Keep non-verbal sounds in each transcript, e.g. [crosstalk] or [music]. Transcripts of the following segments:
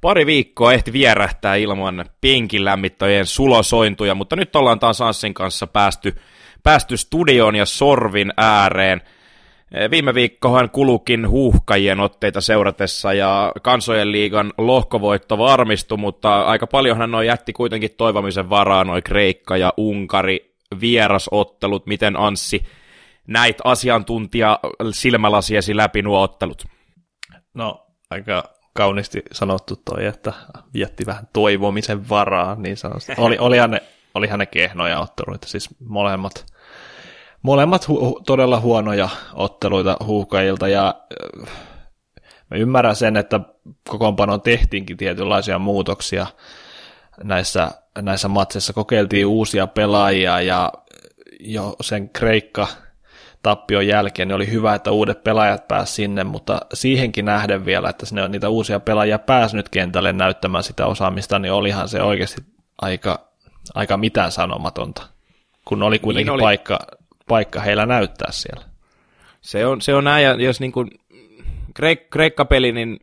pari viikkoa ehti vierähtää ilman penkin lämmittäjien sulosointuja, mutta nyt ollaan taas Anssin kanssa päästy, päästy studioon ja sorvin ääreen. Viime viikkohan kulukin huuhkajien otteita seuratessa ja kansojen liigan lohkovoitto varmistui, mutta aika paljonhan noin jätti kuitenkin toivomisen varaa noin Kreikka ja Unkari vierasottelut. Miten Anssi näit asiantuntija silmälasiesi läpi nuo ottelut? No aika kauniisti sanottu toi, että vietti vähän toivomisen varaa, niin sanotusti. Oli, olihan, ne, olihan ne kehnoja otteluita, siis molemmat, molemmat hu, todella huonoja otteluita huuhkajilta, ja äh, mä ymmärrän sen, että kokoonpanoon tehtiinkin tietynlaisia muutoksia näissä, näissä matseissa, kokeiltiin uusia pelaajia, ja jo sen Kreikka tappion jälkeen, niin oli hyvä, että uudet pelaajat pääsivät sinne, mutta siihenkin nähden vielä, että sinne on niitä uusia pelaajia päässyt kentälle näyttämään sitä osaamista, niin olihan se oikeasti aika, aika mitään sanomatonta, kun oli kuitenkin niin oli. Paikka, paikka heillä näyttää siellä. Se on, se on näin, ja jos niin kuin Kreik- Kreikka-peli, niin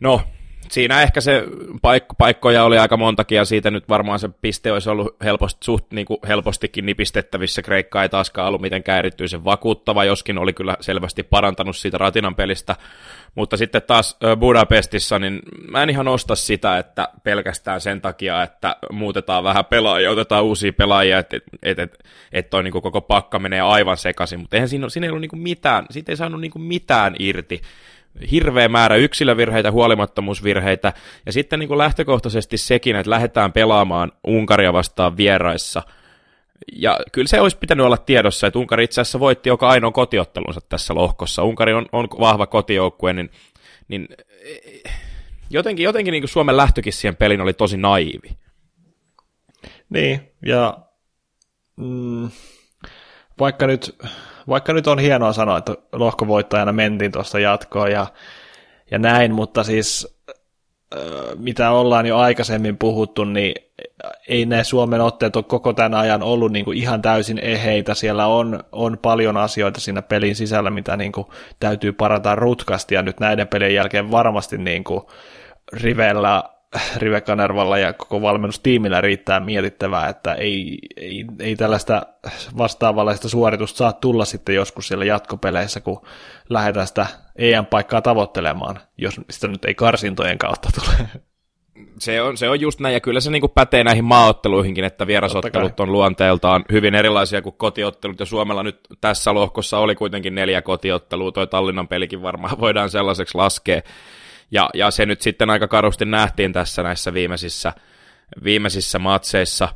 no, siinä ehkä se paik- paikkoja oli aika montakin, ja siitä nyt varmaan se piste olisi ollut helposti, suht niin kuin helpostikin nipistettävissä. Kreikka ei taaskaan ollut mitenkään erityisen vakuuttava, joskin oli kyllä selvästi parantanut siitä Ratinan pelistä. Mutta sitten taas Budapestissa, niin mä en ihan osta sitä, että pelkästään sen takia, että muutetaan vähän pelaajia, otetaan uusia pelaajia, että et, et, et toi niin koko pakka menee aivan sekaisin. Mutta eihän siinä, siinä ei ollut niin mitään, siitä ei saanut niin mitään irti hirveä määrä yksilövirheitä, huolimattomuusvirheitä, ja sitten niin kuin lähtökohtaisesti sekin, että lähdetään pelaamaan Unkaria vastaan vieraissa, ja kyllä se olisi pitänyt olla tiedossa, että Unkari itse asiassa voitti joka ainoa kotiottelunsa tässä lohkossa. Unkari on, on vahva kotijoukkue, niin, niin jotenkin, jotenkin niin kuin Suomen lähtökin siihen pelin oli tosi naivi. Niin, ja mm, vaikka nyt vaikka nyt on hienoa sanoa, että lohkovoittajana mentiin tuosta jatkoon ja, ja näin, mutta siis mitä ollaan jo aikaisemmin puhuttu, niin ei ne Suomen otteet ole koko tämän ajan ollut niin kuin ihan täysin eheitä. Siellä on, on paljon asioita siinä pelin sisällä, mitä niin kuin täytyy parantaa rutkasti, ja nyt näiden pelien jälkeen varmasti niin kuin Rivellä Rive Kanervalla ja koko valmennustiimillä riittää mietittävää, että ei, ei, ei tällaista vastaavanlaista suoritusta saa tulla sitten joskus siellä jatkopeleissä, kun lähdetään sitä EM-paikkaa tavoittelemaan, jos sitä nyt ei karsintojen kautta tule. Se on, se on just näin, ja kyllä se niin pätee näihin maaotteluihinkin, että vierasottelut on luonteeltaan hyvin erilaisia kuin kotiottelut, ja Suomella nyt tässä lohkossa oli kuitenkin neljä kotiottelua, toi Tallinnan pelikin varmaan voidaan sellaiseksi laskea, ja, ja se nyt sitten aika karusti nähtiin tässä näissä viimeisissä, viimeisissä matseissa.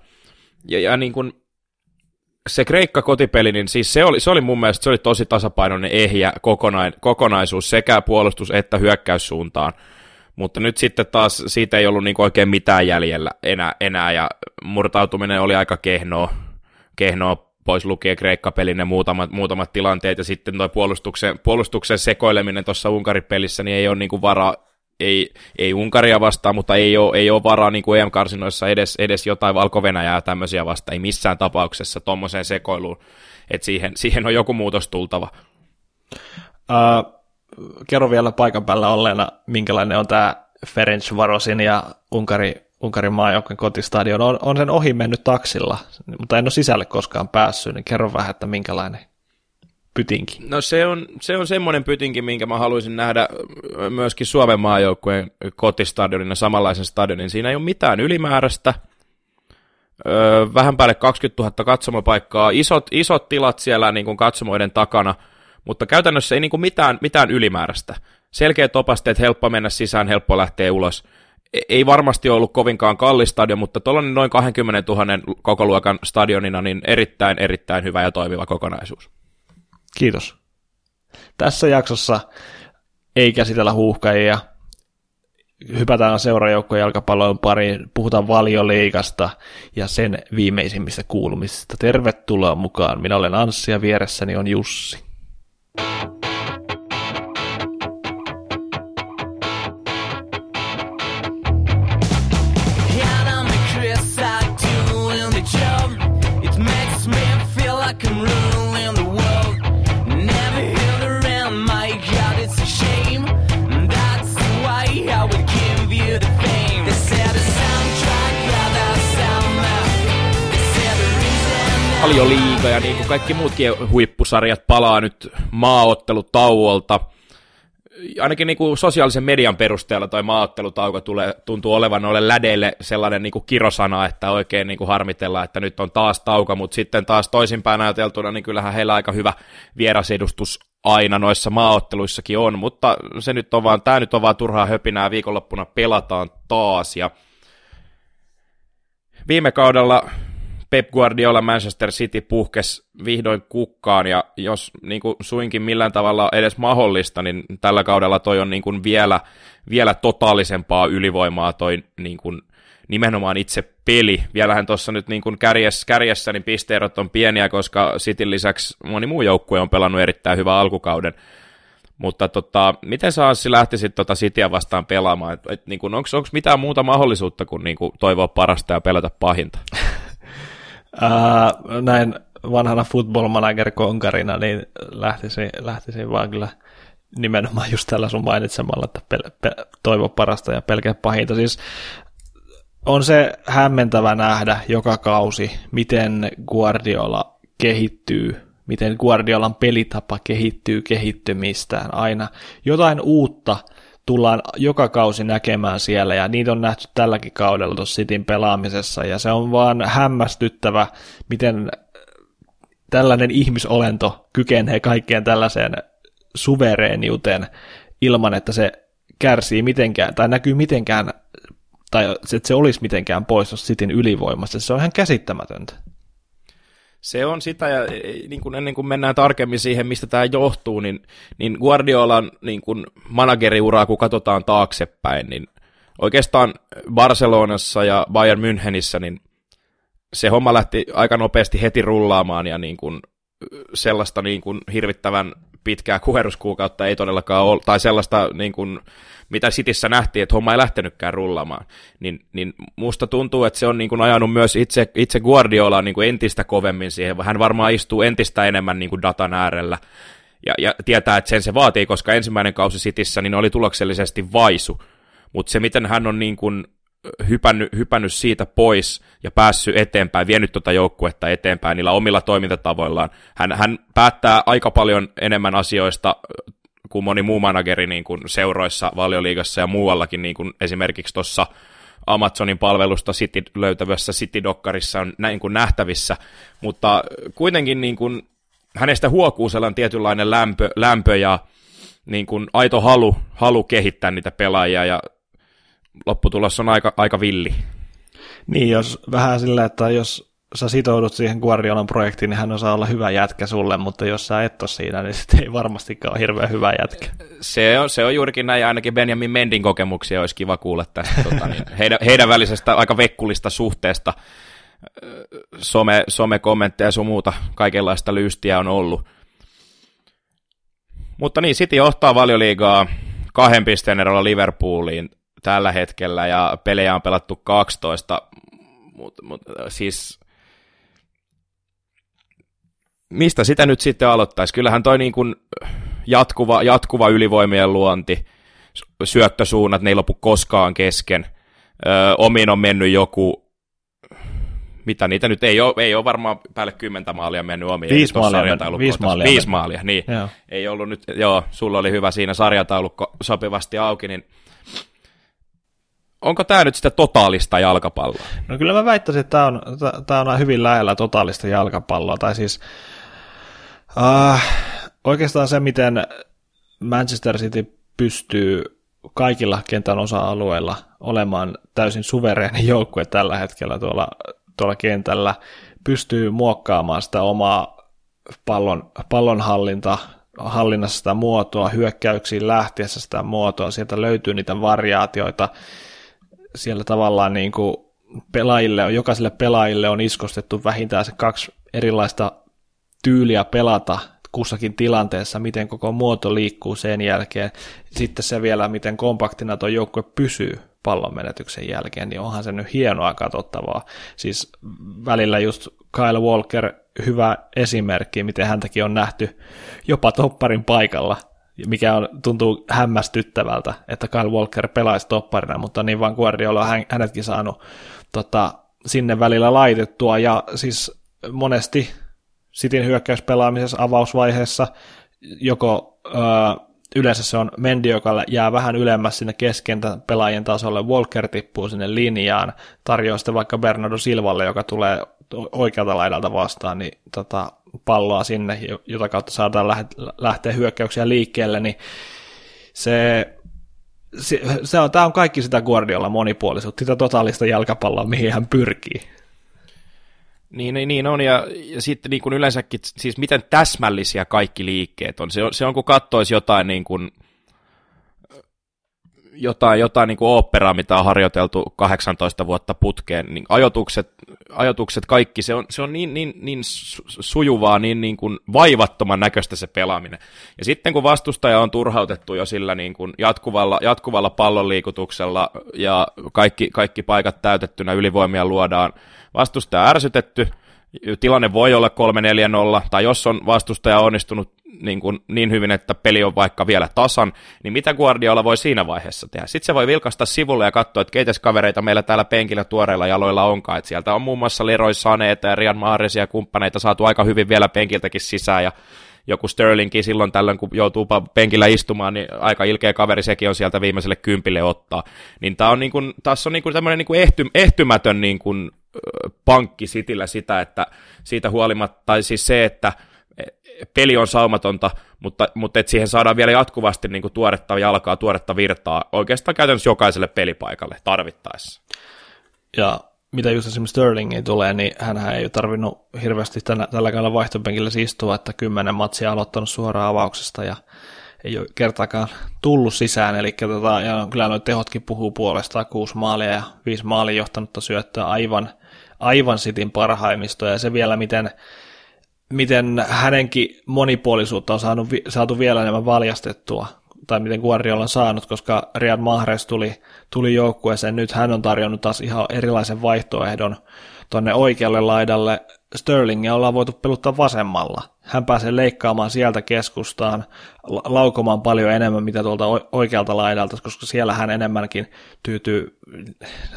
Ja, ja niin kuin se Kreikka kotipeli, niin siis se oli, se oli mun mielestä se oli tosi tasapainoinen ehjä kokonai, kokonaisuus sekä puolustus- että hyökkäyssuuntaan. Mutta nyt sitten taas siitä ei ollut niin oikein mitään jäljellä enää, enää ja murtautuminen oli aika kehnoa, kehnoa pois lukien Kreikka-pelin ja muutamat, muutamat tilanteet, ja sitten tuo puolustuksen, puolustuksen sekoileminen tuossa Unkari-pelissä, niin ei ole niin varaa, ei, ei Unkaria vastaan, mutta ei ole, ei ole varaa niin kuin EM-karsinoissa edes, edes jotain Valko-Venäjää tämmöisiä vastaan, ei missään tapauksessa tuommoiseen sekoiluun, että siihen, siihen on joku muutos tultava. Uh, kerro vielä paikan päällä olleena, minkälainen on tämä Ferenc Varosin ja Unkari Unkarin maajoukkojen kotistadion on, on sen ohi mennyt taksilla, mutta en ole sisälle koskaan päässyt, niin kerro vähän, että minkälainen pytinki. No se on, se on semmoinen pytinki, minkä mä haluaisin nähdä myöskin Suomen maajoukkueen kotistadionina, samanlaisen stadionin. Siinä ei ole mitään ylimääräistä, öö, vähän päälle 20 000 katsomapaikkaa, isot, isot tilat siellä niin kuin katsomoiden takana, mutta käytännössä ei niin kuin mitään, mitään ylimääräistä. Selkeät opasteet, helppo mennä sisään, helppo lähteä ulos – ei varmasti ollut kovinkaan kallis stadion, mutta tuollainen noin 20 000 koko luokan stadionina, niin erittäin, erittäin hyvä ja toimiva kokonaisuus. Kiitos. Tässä jaksossa ei käsitellä huuhkajia, hypätään seurajoukkojen jalkapallon pariin, puhutaan valioliikasta ja sen viimeisimmistä kuulumisista. Tervetuloa mukaan. Minä olen Anssi ja vieressäni on Jussi. Valioliiga ja niin kuin kaikki muutkin huippusarjat palaa nyt maaottelutauolta. Ainakin niin kuin sosiaalisen median perusteella toi maaottelutauko tulee, tuntuu olevan noille lädeille sellainen niin kuin kirosana, että oikein niin kuin harmitellaan, että nyt on taas tauko, mutta sitten taas toisinpäin ajateltuna, niin kyllähän heillä aika hyvä vierasedustus aina noissa maaotteluissakin on, mutta se nyt on vaan, tämä nyt on vaan turhaa höpinää, viikonloppuna pelataan taas, ja viime kaudella Pep Guardiola Manchester City puhkes vihdoin kukkaan, ja jos niin kuin suinkin millään tavalla edes mahdollista, niin tällä kaudella toi on niin kuin vielä, vielä totaalisempaa ylivoimaa toi niin kuin nimenomaan itse peli. Vielähän tuossa nyt niin kuin kärjessä, kärjessä niin pisteerot on pieniä, koska Cityn lisäksi moni muu joukkue on pelannut erittäin hyvän alkukauden. Mutta tota, miten sä Anssi lähtisit tota Cityä vastaan pelaamaan? Niin onko mitään muuta mahdollisuutta kuin, niin kuin toivoa parasta ja pelätä pahinta? [laughs] Uh, näin vanhana football manager konkarina, niin lähtisin, lähtisin vaan kyllä nimenomaan just tällä sun mainitsemalla, että pel- pe- toivo parasta ja pelkää pahinta. Siis on se hämmentävä nähdä joka kausi, miten Guardiola kehittyy, miten Guardiolan pelitapa kehittyy kehittymistään aina. Jotain uutta tullaan joka kausi näkemään siellä, ja niitä on nähty tälläkin kaudella tuossa Cityn pelaamisessa, ja se on vaan hämmästyttävä, miten tällainen ihmisolento kykenee kaikkeen tällaiseen suvereeniuteen ilman, että se kärsii mitenkään, tai näkyy mitenkään, tai että se olisi mitenkään pois Cityn ylivoimasta. Se on ihan käsittämätöntä. Se on sitä, ja niin kuin ennen kuin mennään tarkemmin siihen, mistä tämä johtuu, niin, niin Guardiolan niin kuin manageriuraa, kun katsotaan taaksepäin, niin oikeastaan Barcelonassa ja Bayern Münchenissä, niin se homma lähti aika nopeasti heti rullaamaan, ja niin kuin sellaista niin kuin hirvittävän pitkää kuheruskuukautta ei todellakaan ole, tai sellaista niin kuin, mitä Sitissä nähtiin, että homma ei lähtenytkään rullamaan, niin, niin musta tuntuu, että se on niin kuin ajanut myös itse, itse Guardiola niin kuin entistä kovemmin siihen, hän varmaan istuu entistä enemmän niin kuin datan äärellä, ja, ja tietää, että sen se vaatii, koska ensimmäinen kausi Sitissä niin oli tuloksellisesti vaisu, mutta se, miten hän on niin kuin hypännyt, hypännyt siitä pois ja päässyt eteenpäin, vienyt tuota joukkuetta eteenpäin niillä omilla toimintatavoillaan. Hän, hän päättää aika paljon enemmän asioista kuin moni muu manageri niin kuin seuroissa, valioliigassa ja muuallakin, niin kuin esimerkiksi tuossa Amazonin palvelusta City löytävässä City-dokkarissa on näin kuin nähtävissä, mutta kuitenkin niin kuin hänestä huokuu sellainen tietynlainen lämpö, lämpö ja niin kuin aito halu, halu kehittää niitä pelaajia, ja lopputulos on aika, aika villi. Niin, jos vähän sillä, että jos sä sitoudut siihen Guardiolan projektiin, niin hän osaa olla hyvä jätkä sulle, mutta jos sä et ole siinä, niin sitten ei varmastikaan ole hirveän hyvä jätkä. Se on, se on juurikin näin, ainakin Benjamin Mendin kokemuksia olisi kiva kuulla tästä tota, niin, [laughs] heidän, heidän välisestä aika vekkulista suhteesta. Some, some-kommentteja ja sun muuta, kaikenlaista lystiä on ollut. Mutta niin, City johtaa valioliigaa kahden pisteen erolla Liverpooliin tällä hetkellä ja pelejä on pelattu 12, mutta mut, siis mistä sitä nyt sitten aloittaisi? Kyllähän toi niin kuin jatkuva, jatkuva ylivoimien luonti, syöttösuunnat, ne ei lopu koskaan kesken. Ö, omiin on mennyt joku, mitä niitä nyt ei ole, ei ole varmaan päälle kymmentä maalia mennyt omiin. Viisi maalia, viisi maalia. Viisi maalia, niin. Joo. Ei ollut nyt, joo, sulla oli hyvä siinä sarjataulukko sopivasti auki, niin onko tämä nyt sitä totaalista jalkapalloa? No kyllä mä väittäisin, että tämä on, tämä on hyvin lähellä totaalista jalkapalloa, tai siis uh, oikeastaan se, miten Manchester City pystyy kaikilla kentän osa-alueilla olemaan täysin suvereeni joukkue tällä hetkellä tuolla, tuolla kentällä, pystyy muokkaamaan sitä omaa pallon, pallonhallinta, hallinnassa sitä muotoa, hyökkäyksiin lähtiessä sitä muotoa, sieltä löytyy niitä variaatioita, siellä tavallaan niin kuin pelaajille, jokaiselle pelaajille on iskostettu vähintään se kaksi erilaista tyyliä pelata kussakin tilanteessa, miten koko muoto liikkuu sen jälkeen. Sitten se vielä, miten kompaktina tuo joukkue pysyy pallon menetyksen jälkeen, niin onhan se nyt hienoa katsottavaa. Siis välillä just Kyle Walker, hyvä esimerkki, miten häntäkin on nähty jopa topparin paikalla mikä on, tuntuu hämmästyttävältä, että Kyle Walker pelaisi topparina, mutta niin vaan Guardiola on hänetkin saanut tota, sinne välillä laitettua, ja siis monesti Sitin hyökkäyspelaamisessa avausvaiheessa joko ö, yleensä se on Mendy, joka jää vähän ylemmäs sinne keskentä pelaajien tasolle, Walker tippuu sinne linjaan, tarjoaa sitten vaikka Bernardo Silvalle, joka tulee oikealta laidalta vastaan, niin tota, palloa sinne, jota kautta saadaan lähteä hyökkäyksiä liikkeelle, niin se, se, se on, tämä on kaikki sitä Guardiola monipuolisuutta, sitä totaalista jalkapalloa, mihin hän pyrkii. Niin, niin, niin on, ja, ja sitten niin kuin yleensäkin, siis miten täsmällisiä kaikki liikkeet on. Se on, se on kun katsoisi jotain niin kuin, jotain, jotain niin kuin oopperaa, mitä on harjoiteltu 18 vuotta putkeen, niin ajotukset, ajotukset kaikki, se on, se on niin, niin, niin sujuvaa, niin, niin kuin vaivattoman näköistä se pelaaminen. Ja sitten kun vastustaja on turhautettu jo sillä niin kuin jatkuvalla, jatkuvalla pallonliikutuksella ja kaikki, kaikki paikat täytettynä ylivoimia luodaan, vastustaja ärsytetty, tilanne voi olla 3-4-0, tai jos on vastustaja onnistunut niin, kuin, niin hyvin, että peli on vaikka vielä tasan, niin mitä Guardiola voi siinä vaiheessa tehdä? Sitten se voi vilkasta sivulle ja katsoa, että keitäs kavereita meillä täällä penkillä tuoreilla jaloilla onkaan, että sieltä on muun muassa Leroy Saneeta ja Rian Mahrezia ja kumppaneita saatu aika hyvin vielä penkiltäkin sisään, ja joku Sterlingkin silloin tällöin, kun joutuu penkillä istumaan, niin aika ilkeä kaveri sekin on sieltä viimeiselle kympille ottaa. Niin tämä on, niin kuin, taas on niin kuin tämmöinen niin kuin ehty, ehtymätön niin kuin, pankki Sitillä sitä, että siitä huolimatta, tai siis se, että peli on saumatonta, mutta, mutta et siihen saadaan vielä jatkuvasti niin kuin tuoretta jalkaa, tuoretta virtaa oikeastaan käytännössä jokaiselle pelipaikalle tarvittaessa. Ja mitä just esimerkiksi Sterlingiin tulee, niin hän ei ole tarvinnut hirveästi tänä, tällä kaudella vaihtopenkillä istua, että kymmenen matsia aloittanut suoraan avauksesta ja ei ole kertaakaan tullut sisään, eli tota, ja kyllä nuo tehotkin puhuu puolestaan, kuusi maalia ja viisi maalin johtanutta syöttöä aivan, aivan sitin parhaimmistoa, ja se vielä miten, miten hänenkin monipuolisuutta on saanut, saatu vielä enemmän valjastettua, tai miten Guardiola on saanut, koska Riyad Mahrez tuli, tuli joukkueeseen, nyt hän on tarjonnut taas ihan erilaisen vaihtoehdon tuonne oikealle laidalle. Sterlingia ollaan voitu peluttaa vasemmalla. Hän pääsee leikkaamaan sieltä keskustaan, laukomaan paljon enemmän mitä tuolta oikealta laidalta, koska siellä hän enemmänkin tyytyy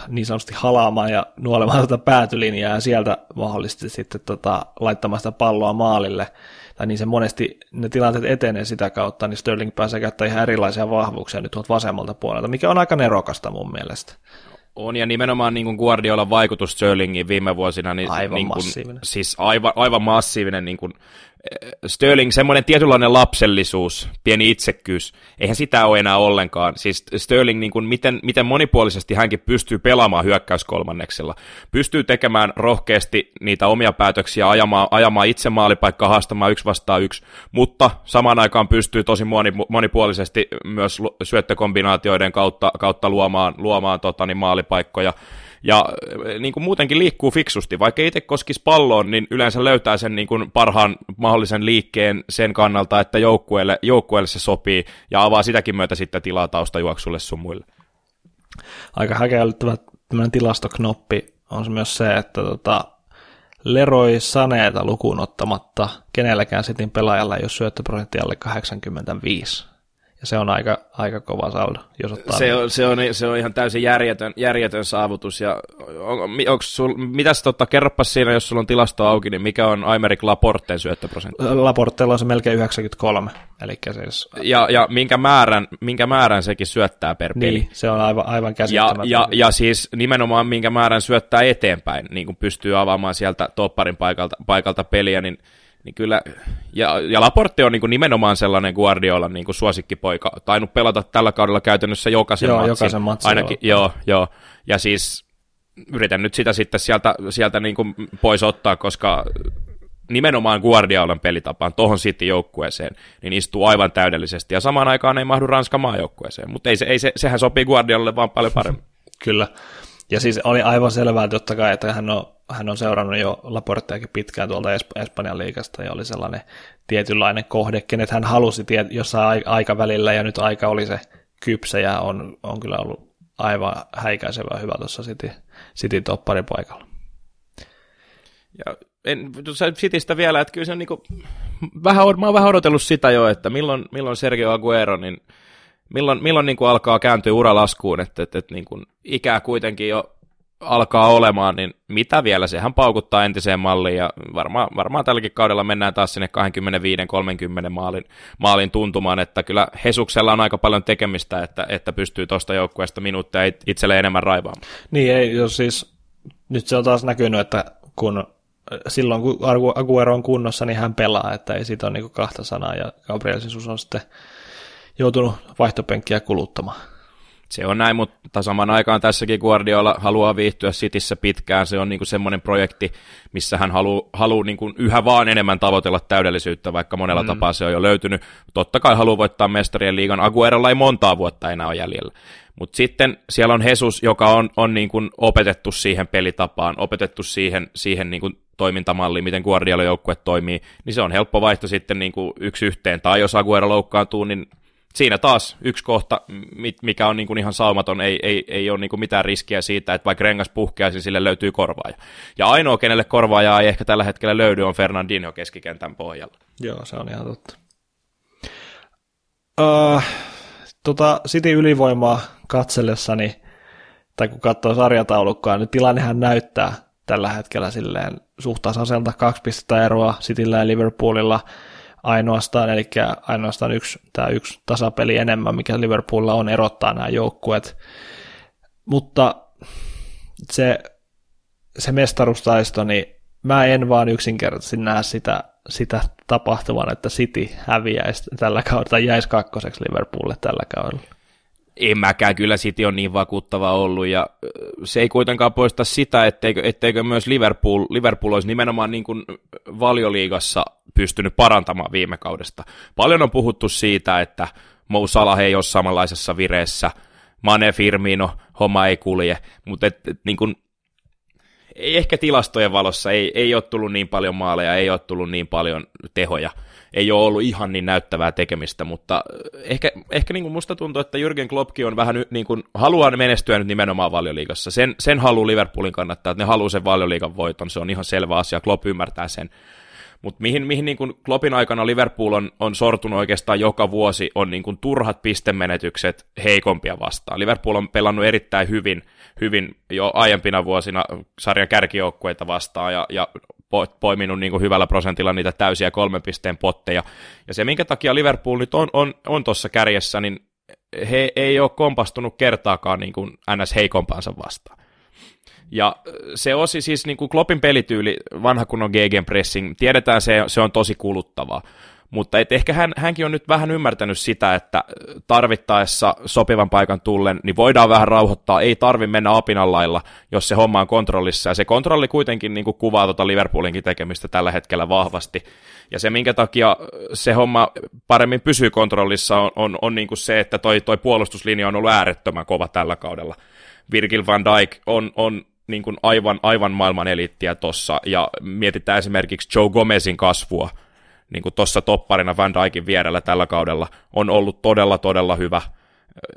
niin sanotusti halaamaan ja nuolemaan tätä päätylinjaa ja sieltä mahdollisesti sitten tota, laittamaan sitä palloa maalille tai niin se monesti ne tilanteet etenee sitä kautta, niin Sterling pääsee käyttämään ihan erilaisia vahvuuksia nyt tuolta vasemmalta puolelta, mikä on aika nerokasta mun mielestä. On, ja nimenomaan niin kuin Guardiolan vaikutus Sterlingiin viime vuosina, niin, aivan niin kuin, massiivinen. Siis aivan, aivan massiivinen niin kuin, Sterling, semmoinen tietynlainen lapsellisuus, pieni itsekkyys, eihän sitä ole enää ollenkaan. Siis Sterling, niin kuin miten, miten monipuolisesti hänkin pystyy pelaamaan hyökkäyskolmanneksella. Pystyy tekemään rohkeasti niitä omia päätöksiä, ajamaan, ajamaan itse maalipaikkaa, haastamaan yksi vastaan yksi, mutta samaan aikaan pystyy tosi monipuolisesti myös syöttökombinaatioiden kautta, kautta luomaan, luomaan tota, niin maalipaikkoja ja eh, niin kuin muutenkin liikkuu fiksusti. Vaikka itse koskisi palloon, niin yleensä löytää sen niin kuin parhaan mahdollisen liikkeen sen kannalta, että joukkueelle, joukkueelle se sopii ja avaa sitäkin myötä sitten tilaa taustajuoksulle sun muille. Aika häkellyttävä tämmöinen tilastoknoppi on myös se, että tota, Leroy Saneeta lukuun ottamatta kenelläkään sitin pelaajalla ei ole syöttöprosentti alle 85. Ja se on aika, aika kova saldo, jos ottaa. Se on, se on, se on ihan täysin järjetön, järjetön saavutus. Ja on, onko sul, mitäs totta, kerropas siinä, jos sulla on tilasto auki, niin mikä on Aymeric Laporteen syöttöprosentti? Laporteella on se melkein 93. Eli siis... ja, ja minkä, määrän, minkä määrän sekin syöttää per peli? Niin, se on aivan, aivan käsittämätöntä. Ja, ja, ja, siis nimenomaan minkä määrän syöttää eteenpäin, niin kun pystyy avaamaan sieltä topparin paikalta, paikalta peliä, niin niin kyllä, ja, ja Laporte on niin kuin nimenomaan sellainen Guardiolan niin kuin suosikkipoika, tainnut pelata tällä kaudella käytännössä jokaisen joo, matsin. jokaisen matsin. Ainakin, joo. joo, joo. Ja siis yritän nyt sitä sitten sieltä, sieltä niin kuin pois ottaa, koska nimenomaan Guardiolan pelitapaan tuohon City-joukkueeseen, niin istuu aivan täydellisesti. Ja samaan aikaan ei mahdu Ranskan maajoukkueeseen, mutta ei se, ei se, sehän sopii Guardiolalle vaan paljon paremmin. Kyllä. Ja siis oli aivan selvää totta kai, että hän on, hän on seurannut jo Laporteakin pitkään tuolta Esp- Espanjan liigasta ja oli sellainen tietynlainen kohde, kenet hän halusi tie- jossain aikavälillä ja nyt aika oli se kypsä ja on, on kyllä ollut aivan häikäisevä hyvä tuossa City, City paikalla. Ja en, Citystä vielä, että kyllä se on niinku, vähän, mä oon vähän odotellut sitä jo, että milloin, milloin Sergio Aguero, niin milloin, milloin niin kuin alkaa kääntyä uralaskuun, että, että, että niin kuin ikää kuitenkin jo alkaa olemaan, niin mitä vielä, sehän paukuttaa entiseen malliin ja varmaan, varmaan tälläkin kaudella mennään taas sinne 25-30 maalin, maalin tuntumaan, että kyllä Hesuksella on aika paljon tekemistä, että, että pystyy tuosta joukkueesta minuuttia itselleen enemmän raivaamaan. Niin, ei, jos siis nyt se on taas näkynyt, että kun silloin kun Aguero on kunnossa, niin hän pelaa, että ei siitä ole niin kahta sanaa, ja Gabriel Jesus on sitten joutunut vaihtopenkkiä kuluttamaan. Se on näin, mutta saman aikaan tässäkin Guardiola haluaa viihtyä Sitissä pitkään. Se on niin semmoinen projekti, missä hän haluaa, haluaa niin kuin yhä vaan enemmän tavoitella täydellisyyttä, vaikka monella mm. tapaa se on jo löytynyt. Totta kai haluaa voittaa mestarien liigan. Aguerolla ei montaa vuotta enää ole jäljellä. Mutta sitten siellä on Jesus, joka on, on niin kuin opetettu siihen pelitapaan, opetettu siihen, siihen niin kuin toimintamalliin, miten Guardiola joukkue toimii, niin se on helppo vaihto sitten niin kuin yksi yhteen. Tai jos Aguero loukkaantuu, niin siinä taas yksi kohta, mikä on niin kuin ihan saumaton, ei, ei, ei ole niin kuin mitään riskiä siitä, että vaikka rengas puhkeaisi, niin sille löytyy korvaaja. Ja ainoa, kenelle korvaajaa ei ehkä tällä hetkellä löydy, on Fernandinho keskikentän pohjalla. Joo, se on ihan totta. Uh, tota, City ylivoimaa katsellessani, tai kun katsoo sarjataulukkoa, niin tilannehan näyttää tällä hetkellä silleen suhtaisaselta kaksi pistettä eroa Cityllä ja Liverpoolilla – ainoastaan, eli ainoastaan yksi, tämä yksi tasapeli enemmän, mikä Liverpoolilla on, erottaa nämä joukkueet. Mutta se, se mestarustaisto, niin mä en vaan yksinkertaisesti näe sitä, sitä tapahtuvan, että City häviäisi tällä kaudella tai jäisi kakkoseksi Liverpoolille tällä kaudella en mäkään, kyllä City on niin vakuuttava ollut, ja se ei kuitenkaan poista sitä, etteikö, etteikö myös Liverpool, Liverpool olisi nimenomaan niin kuin valioliigassa pystynyt parantamaan viime kaudesta. Paljon on puhuttu siitä, että Mo Salah ei ole samanlaisessa vireessä, Mane Firmino, homma ei kulje, mutta et, et, niin kuin, ei ehkä tilastojen valossa, ei, ei ole tullut niin paljon maaleja, ei ole tullut niin paljon tehoja, ei ole ollut ihan niin näyttävää tekemistä, mutta ehkä, ehkä niin kuin musta tuntuu, että Jürgen Kloppkin on vähän niin kuin, haluaa menestyä nyt nimenomaan valioliigassa. Sen, sen haluaa Liverpoolin kannattaa, että ne haluaa sen valioliigan voiton, se on ihan selvä asia, Klopp ymmärtää sen. Mutta mihin, mihin niin kuin Kloppin aikana Liverpool on, on sortunut oikeastaan joka vuosi, on niin kuin turhat pistemenetykset heikompia vastaan. Liverpool on pelannut erittäin hyvin, hyvin jo aiempina vuosina sarjan kärkijoukkueita vastaan ja, ja poiminut niin kuin hyvällä prosentilla niitä täysiä kolmen pisteen potteja. Ja se, minkä takia Liverpool nyt on, on, on tuossa kärjessä, niin he ei ole kompastunut kertaakaan niin kuin ns. heikompaansa vastaan. Ja se osi siis niin kuin Kloppin pelityyli, vanha kunnon gegenpressing, tiedetään se, se on tosi kuluttavaa. Mutta et ehkä hän, hänkin on nyt vähän ymmärtänyt sitä, että tarvittaessa sopivan paikan tullen, niin voidaan vähän rauhoittaa, ei tarvi mennä apinalailla, jos se homma on kontrollissa. Ja se kontrolli kuitenkin niin kuin kuvaa tuota Liverpoolinkin tekemistä tällä hetkellä vahvasti. Ja se, minkä takia se homma paremmin pysyy kontrollissa, on, on, on niin kuin se, että toi, toi puolustuslinja on ollut äärettömän kova tällä kaudella. Virgil van Dijk on, on niin kuin aivan, aivan maailman eliittiä tuossa, ja mietitään esimerkiksi Joe Gomezin kasvua, niin kuin tuossa topparina Van Dijkin vierellä tällä kaudella, on ollut todella, todella hyvä.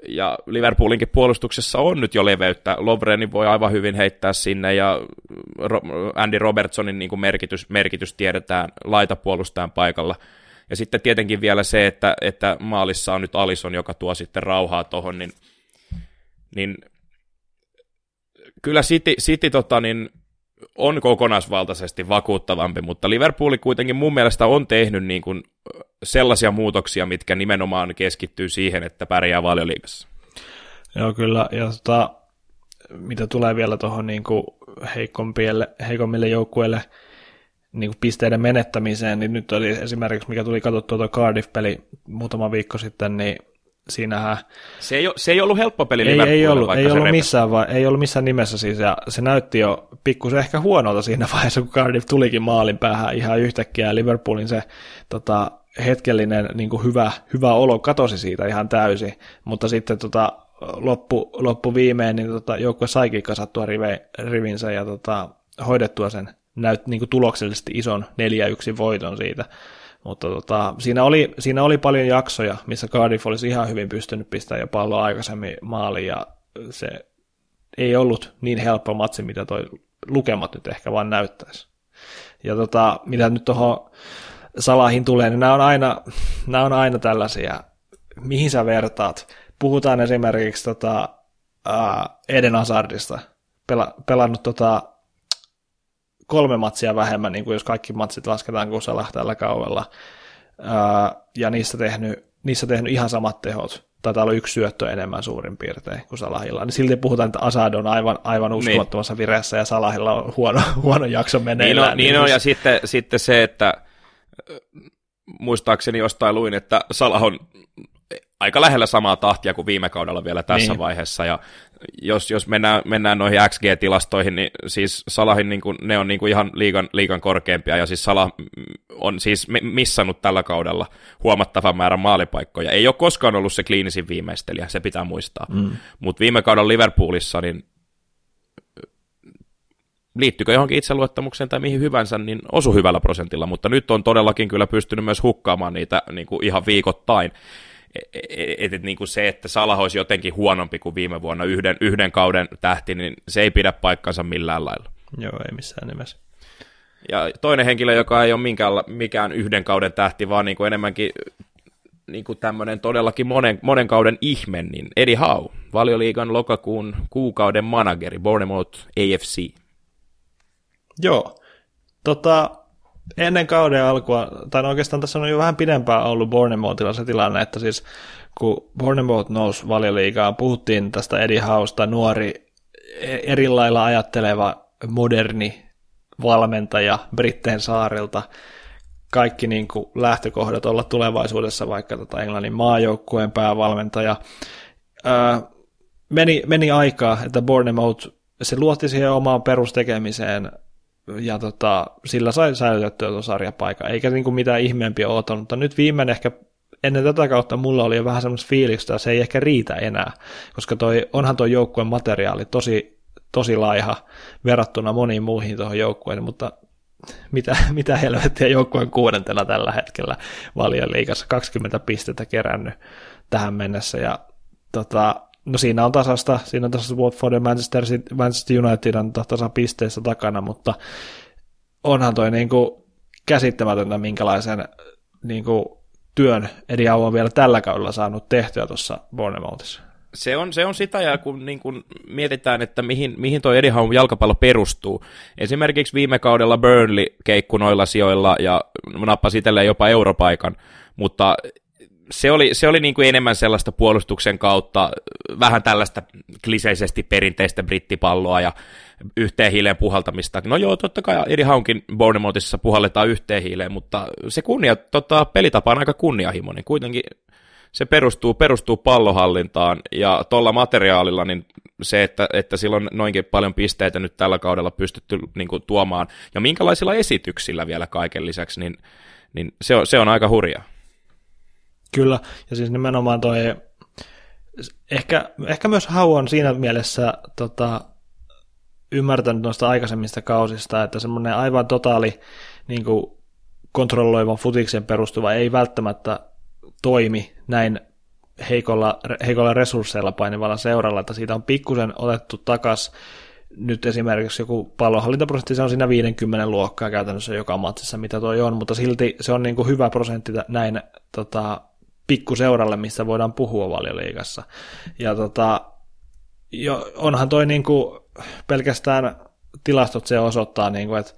Ja Liverpoolinkin puolustuksessa on nyt jo leveyttä. Lovrenin voi aivan hyvin heittää sinne, ja Andy Robertsonin niin kuin merkitys, merkitys tiedetään laitapuolustajan paikalla. Ja sitten tietenkin vielä se, että, että maalissa on nyt Alison, joka tuo sitten rauhaa tuohon, niin, niin kyllä City, City tota, niin, on kokonaisvaltaisesti vakuuttavampi, mutta Liverpool kuitenkin mun mielestä on tehnyt niin kuin sellaisia muutoksia, mitkä nimenomaan keskittyy siihen, että pärjää valioliigassa. Joo, kyllä. Ja tota, mitä tulee vielä tuohon niin heikommille joukkueille niin kuin pisteiden menettämiseen, niin nyt oli esimerkiksi, mikä tuli katsottua tuo Cardiff-peli muutama viikko sitten, niin siinähän... Se ei, se ei ollut helppo peli ei, ei ollut, ei ollut, missään, vai, ei ollut missään nimessä siis, ja se näytti jo pikkusen ehkä huonolta siinä [laughs] vaiheessa, kun Cardiff tulikin maalin päähän ihan yhtäkkiä, ja Liverpoolin se tota, hetkellinen niin kuin hyvä, hyvä olo katosi siitä ihan täysin, mutta sitten tota, loppu, loppu viimein, niin tota, joukkue saikin kasattua rive, rivinsä ja tota, hoidettua sen näyt, niin kuin tuloksellisesti ison 4-1 voiton siitä. Mutta tota, siinä, oli, siinä oli paljon jaksoja, missä Cardiff olisi ihan hyvin pystynyt pistämään jo palloa aikaisemmin maaliin, ja se ei ollut niin helppo matsi, mitä toi lukemat nyt ehkä vaan näyttäisi. Ja tota, mitä nyt tuohon Salahin tulee, niin nämä on aina, nämä on aina tällaisia, mihin sä vertaat. Puhutaan esimerkiksi tota, uh, Eden Hazardista, pela, pelannut tota, kolme matsia vähemmän, niin kuin jos kaikki matsit lasketaan kuin Salah tällä kaudella, ja niissä tehnyt, niissä tehnyt ihan samat tehot, taitaa olla yksi syöttö enemmän suurin piirtein kuin Salahilla, niin silti puhutaan, että Asad on aivan, aivan niin. uskomattomassa niin. vireessä ja Salahilla on huono, [laughs] huono jakso meneillään. Niin on, niin on ja sitten, sitten se, että muistaakseni jostain luin, että Salah on aika lähellä samaa tahtia kuin viime kaudella vielä tässä niin. vaiheessa, ja jos, jos mennään, mennään noihin XG-tilastoihin, niin siis Salahin niin kuin, ne on niin kuin ihan liigan, liigan korkeampia, ja siis Salah on siis missannut tällä kaudella huomattavan määrän maalipaikkoja. Ei ole koskaan ollut se kliinisin viimeistelijä, se pitää muistaa. Mm. Mutta viime kaudella Liverpoolissa, niin liittyykö johonkin itseluottamukseen tai mihin hyvänsä, niin osu hyvällä prosentilla, mutta nyt on todellakin kyllä pystynyt myös hukkaamaan niitä niin kuin ihan viikoittain. Että et, niin kuin se, että Salah olisi jotenkin huonompi kuin viime vuonna yhden, yhden kauden tähti, niin se ei pidä paikkansa millään lailla. Joo, ei missään nimessä. Ja toinen henkilö, joka ei ole minkään, mikään yhden kauden tähti, vaan niin kuin enemmänkin niin kuin tämmöinen todellakin monen, monen kauden ihme, niin Eddie Howe, valioliigan lokakuun kuukauden manageri, Bournemouth AFC. Joo. Tota, ennen kauden alkua, tai no oikeastaan tässä on jo vähän pidempään ollut Bournemouthilla se tilanne, että siis kun Bournemouth nousi valioliigaan, puhuttiin tästä Eddie Hausta, nuori, e- eri lailla ajatteleva, moderni valmentaja Britteen saarilta, kaikki niin kuin lähtökohdat olla tulevaisuudessa vaikka tota Englannin maajoukkueen päävalmentaja. Öö, meni, meni aikaa, että Bournemouth, se luotti siihen omaan perustekemiseen ja tota, sillä sai säilytettyä tuon sarjapaikan, eikä niin kuin mitään ihmeempiä ootanut, mutta nyt viimeinen ehkä ennen tätä kautta mulla oli jo vähän semmoista fiilistä, että se ei ehkä riitä enää, koska toi, onhan tuo joukkueen materiaali tosi, tosi laiha verrattuna moniin muihin tuohon joukkueen, mutta mitä, [laughs] mitä helvettiä joukkueen kuudentena tällä hetkellä valion liikassa 20 pistettä kerännyt tähän mennessä. Ja tota, No siinä on tasasta, siinä on tasasta Watford ja Manchester, Manchester United on tasa pisteissä takana, mutta onhan toi niinku käsittämätöntä, minkälaisen niinku työn Eddie Howe on vielä tällä kaudella saanut tehtyä tuossa Bournemouthissa. Se on, se on sitä, ja kun niin kun mietitään, että mihin, mihin tuo Eddie Howe jalkapallo perustuu. Esimerkiksi viime kaudella Burnley keikku noilla sijoilla ja nappasi itselleen jopa europaikan, mutta se oli, se oli niin kuin enemmän sellaista puolustuksen kautta, vähän tällaista kliseisesti perinteistä brittipalloa ja yhteen hiileen puhaltamista. No joo, totta kai Eddie Haunkin Bournemouthissa puhalletaan yhteen hiileen, mutta se kunnia, tota, pelitapa on aika kunnianhimoinen. Kuitenkin se perustuu, perustuu pallohallintaan ja tuolla materiaalilla niin se, että, että sillä on noinkin paljon pisteitä nyt tällä kaudella pystytty niin kuin, tuomaan ja minkälaisilla esityksillä vielä kaiken lisäksi, niin, niin se, on, se on aika hurjaa. Kyllä, ja siis nimenomaan toi, ehkä, ehkä myös Hau on siinä mielessä tota, ymmärtänyt noista aikaisemmista kausista, että semmoinen aivan totaali niin kuin, kontrolloivan futiksen perustuva ei välttämättä toimi näin heikolla, heikolla resursseilla painivalla seuralla, että siitä on pikkusen otettu takas. Nyt esimerkiksi joku pallonhallintaprosentti, se on siinä 50 luokkaa käytännössä joka matsissa, mitä toi on, mutta silti se on niin kuin hyvä prosentti näin tota, pikkuseuralle, missä voidaan puhua valioliigassa. Ja tota, jo, onhan toi niinku pelkästään tilastot se osoittaa, niinku, että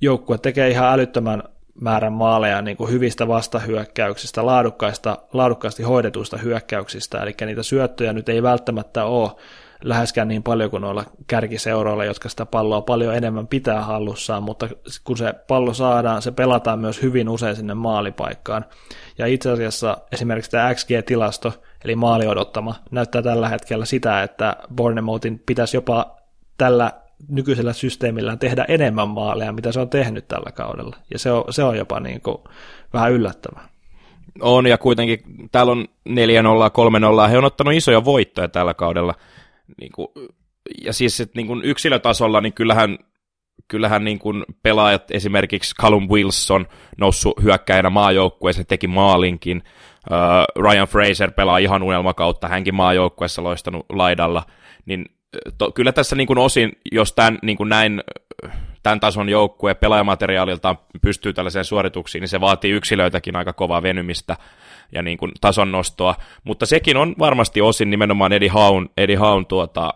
joukkue tekee ihan älyttömän määrän maaleja niin kuin hyvistä vastahyökkäyksistä, laadukkaista, laadukkaasti hoidetuista hyökkäyksistä, eli niitä syöttöjä nyt ei välttämättä ole läheskään niin paljon kuin noilla kärkiseuroilla, jotka sitä palloa paljon enemmän pitää hallussaan, mutta kun se pallo saadaan, se pelataan myös hyvin usein sinne maalipaikkaan. Ja itse asiassa esimerkiksi tämä XG-tilasto, eli maali odottama, näyttää tällä hetkellä sitä, että Bournemouthin pitäisi jopa tällä nykyisellä systeemillä tehdä enemmän maaleja, mitä se on tehnyt tällä kaudella. Ja se on, se on jopa niin kuin vähän yllättävää. On, ja kuitenkin täällä on 4-0, 3-0, he on ottanut isoja voittoja tällä kaudella. Niin kuin, ja siis että niin kuin yksilötasolla, niin kyllähän kyllähän niin kuin pelaajat, esimerkiksi Callum Wilson noussut hyökkäjänä maajoukkueeseen, teki maalinkin. Uh, Ryan Fraser pelaa ihan unelmakautta, hänkin maajoukkueessa loistanut laidalla. Niin to, kyllä tässä niin kuin osin, jos tämän, niin kuin näin, tämän tason joukkue pelaajamateriaaliltaan pystyy tällaiseen suorituksiin, niin se vaatii yksilöitäkin aika kovaa venymistä ja niin kuin tason nostoa. Mutta sekin on varmasti osin nimenomaan Eddie Haun, Eddie Haun tuota,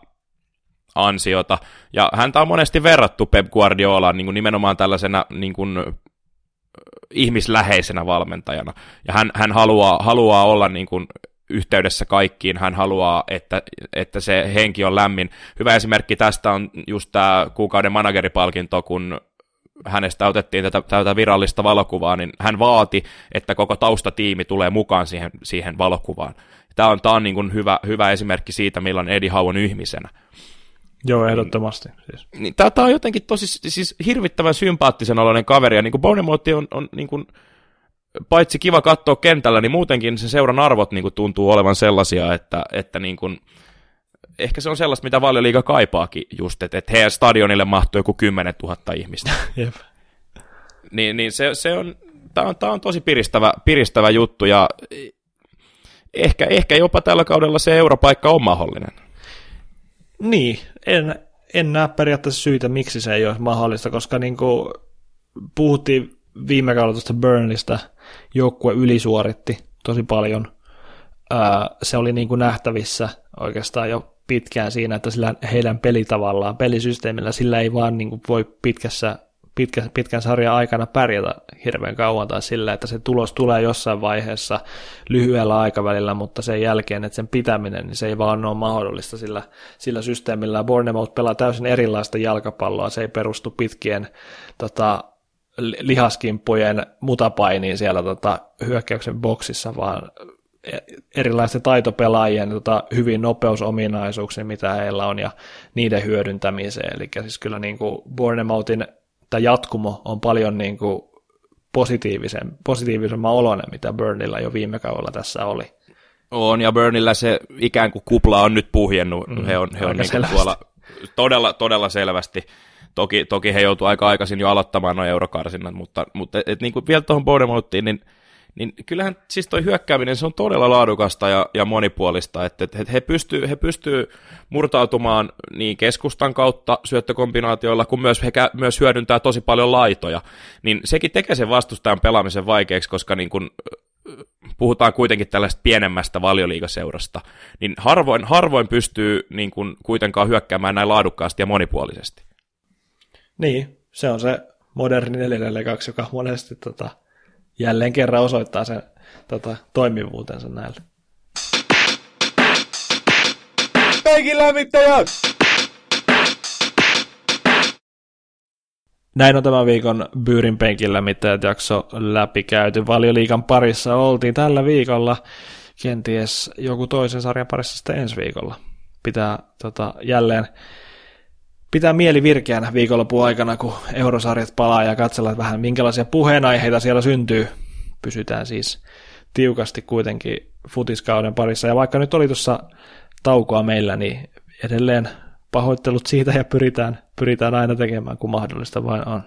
ansiota. Ja häntä on monesti verrattu Pep Guardiolaan niin kuin nimenomaan tällaisena niin kuin, ihmisläheisenä valmentajana. Ja hän, hän haluaa, haluaa olla niin kuin yhteydessä kaikkiin, hän haluaa, että, että se henki on lämmin. Hyvä esimerkki tästä on just tämä kuukauden manageripalkinto, kun hänestä otettiin tätä, tätä virallista valokuvaa, niin hän vaati, että koko taustatiimi tulee mukaan siihen, siihen valokuvaan. Tämä on, tämä on niin kuin hyvä, hyvä esimerkki siitä, millainen Eddie Howe on ihmisenä. Joo, ehdottomasti. Siis. Niin, tämä, tämä on jotenkin tosi siis hirvittävän sympaattisen oloinen kaveri, ja niin kuin Bonemotti on, on niin kuin, paitsi kiva katsoa kentällä, niin muutenkin se seuran arvot niin kuin, tuntuu olevan sellaisia, että, että niin kuin, ehkä se on sellaista, mitä valioliiga kaipaakin just, että, että heidän stadionille mahtuu joku 10 000 ihmistä. [laughs] Jep. Niin, niin se, se on, tämä on, tämä on tosi piristävä, piristävä juttu, ja ehkä, ehkä jopa tällä kaudella se europaikka on mahdollinen. Niin, en, en näe periaatteessa syitä, miksi se ei ole mahdollista, koska niin kuin puhuttiin viime kaudella tuosta Burnleystä, joukkue ylisuoritti tosi paljon. se oli niin kuin nähtävissä oikeastaan jo pitkään siinä, että sillä heidän pelitavallaan, pelisysteemillä, sillä ei vaan niin kuin voi pitkässä pitkä, pitkän sarjan aikana pärjätä hirveän kauan tai sillä, että se tulos tulee jossain vaiheessa lyhyellä aikavälillä, mutta sen jälkeen, että sen pitäminen, niin se ei vaan ole mahdollista sillä, sillä systeemillä. Bournemouth pelaa täysin erilaista jalkapalloa, se ei perustu pitkien tota, lihaskimppujen mutapainiin siellä tota, hyökkäyksen boksissa, vaan erilaisten taitopelaajien tota, hyvin nopeusominaisuuksia, mitä heillä on, ja niiden hyödyntämiseen. Eli siis kyllä niin kuin Bournemouthin tämä jatkumo on paljon niin kuin positiivisen, positiivisemman oloinen, mitä Burnilla jo viime kaudella tässä oli. On, ja Burnilla se ikään kuin kupla on nyt puhjennut. Mm, he on, he on niin tuolla todella, todella selvästi. Toki, toki he joutuivat aika aikaisin jo aloittamaan nuo eurokarsinnat, mutta, mutta et, et, niin kuin vielä tuohon Bournemouthiin, niin niin kyllähän siis toi hyökkääminen se on todella laadukasta ja, ja monipuolista, että, että he pystyy, he pystyy murtautumaan niin keskustan kautta syöttökombinaatioilla, kuin myös he myös hyödyntää tosi paljon laitoja, niin sekin tekee sen vastustajan pelaamisen vaikeaksi, koska niin kun, puhutaan kuitenkin tällaista pienemmästä valioliigaseurasta, niin harvoin, harvoin pystyy niin kun, kuitenkaan hyökkäämään näin laadukkaasti ja monipuolisesti. Niin, se on se moderni 442, joka monesti tota, jälleen kerran osoittaa sen tota, toimivuutensa näillä. Peikin lämmittäjät! Näin on tämän viikon Byyrin penkin lämmittäjät jakso läpikäyty. Valioliikan parissa oltiin tällä viikolla. Kenties joku toisen sarjan parissa sitten ensi viikolla. Pitää tota, jälleen pitää mieli virkeänä viikonlopun aikana, kun eurosarjat palaa ja katsella vähän minkälaisia puheenaiheita siellä syntyy. Pysytään siis tiukasti kuitenkin futiskauden parissa. Ja vaikka nyt oli tuossa taukoa meillä, niin edelleen pahoittelut siitä ja pyritään, pyritään aina tekemään, kun mahdollista vain on.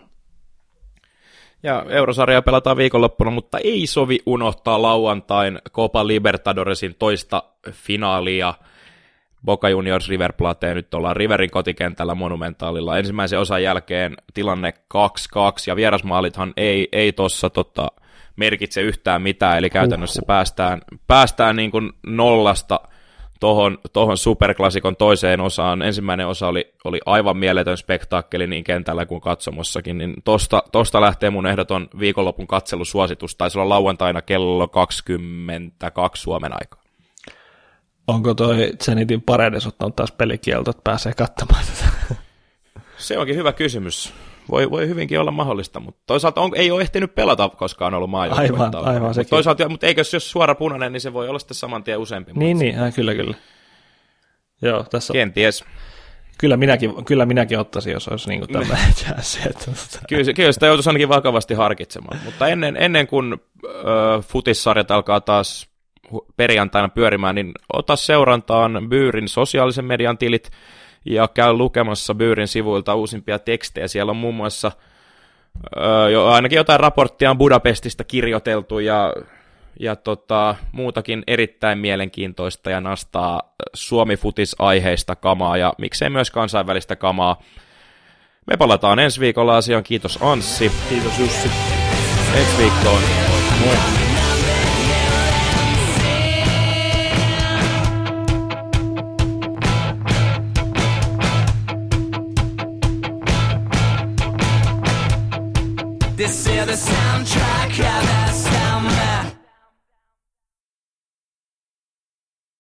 Ja eurosarja pelataan viikonloppuna, mutta ei sovi unohtaa lauantain Copa Libertadoresin toista finaalia – Boca Juniors River Plate, nyt ollaan Riverin kotikentällä monumentaalilla. Ensimmäisen osan jälkeen tilanne 2-2, ja vierasmaalithan ei, ei tuossa tota, merkitse yhtään mitään, eli käytännössä Uhuh. päästään, päästään niin kuin nollasta tohon, tohon superklassikon toiseen osaan. Ensimmäinen osa oli, oli aivan mieletön spektaakkeli niin kentällä kuin katsomossakin, niin tosta, tosta lähtee mun ehdoton viikonlopun katselusuositus, taisi olla lauantaina kello 22 Suomen aikaa. Onko toi Zenitin Paredes ottanut taas pelikielto, että pääsee katsomaan tätä? Se onkin hyvä kysymys. Voi, voi hyvinkin olla mahdollista, mutta toisaalta on, ei ole ehtinyt pelata koskaan ollut maajoukkuetta. Aivan, aivan mutta toisaalta, mutta eikö jos suora punainen, niin se voi olla sitten saman tien useampi. Niin, niin, äh, kyllä, kyllä. Joo, tässä Kenties. Kyllä minäkin, kyllä minäkin ottaisin, jos olisi niin [laughs] tämä chanssi. kyllä, kyllä sitä joutuisi ainakin vakavasti harkitsemaan, mutta ennen, ennen kuin äh, futissarjat alkaa taas perjantaina pyörimään, niin ota seurantaan Byyrin sosiaalisen median tilit ja käy lukemassa Byyrin sivuilta uusimpia tekstejä. Siellä on muun muassa öö, jo, ainakin jotain raporttia on Budapestista kirjoiteltu ja, ja tota, muutakin erittäin mielenkiintoista ja nastaa Suomi-futis-aiheista kamaa ja miksei myös kansainvälistä kamaa. Me palataan ensi viikolla asiaan. Kiitos Anssi. Kiitos Jussi. Ensi viikkoon. Moi. innocent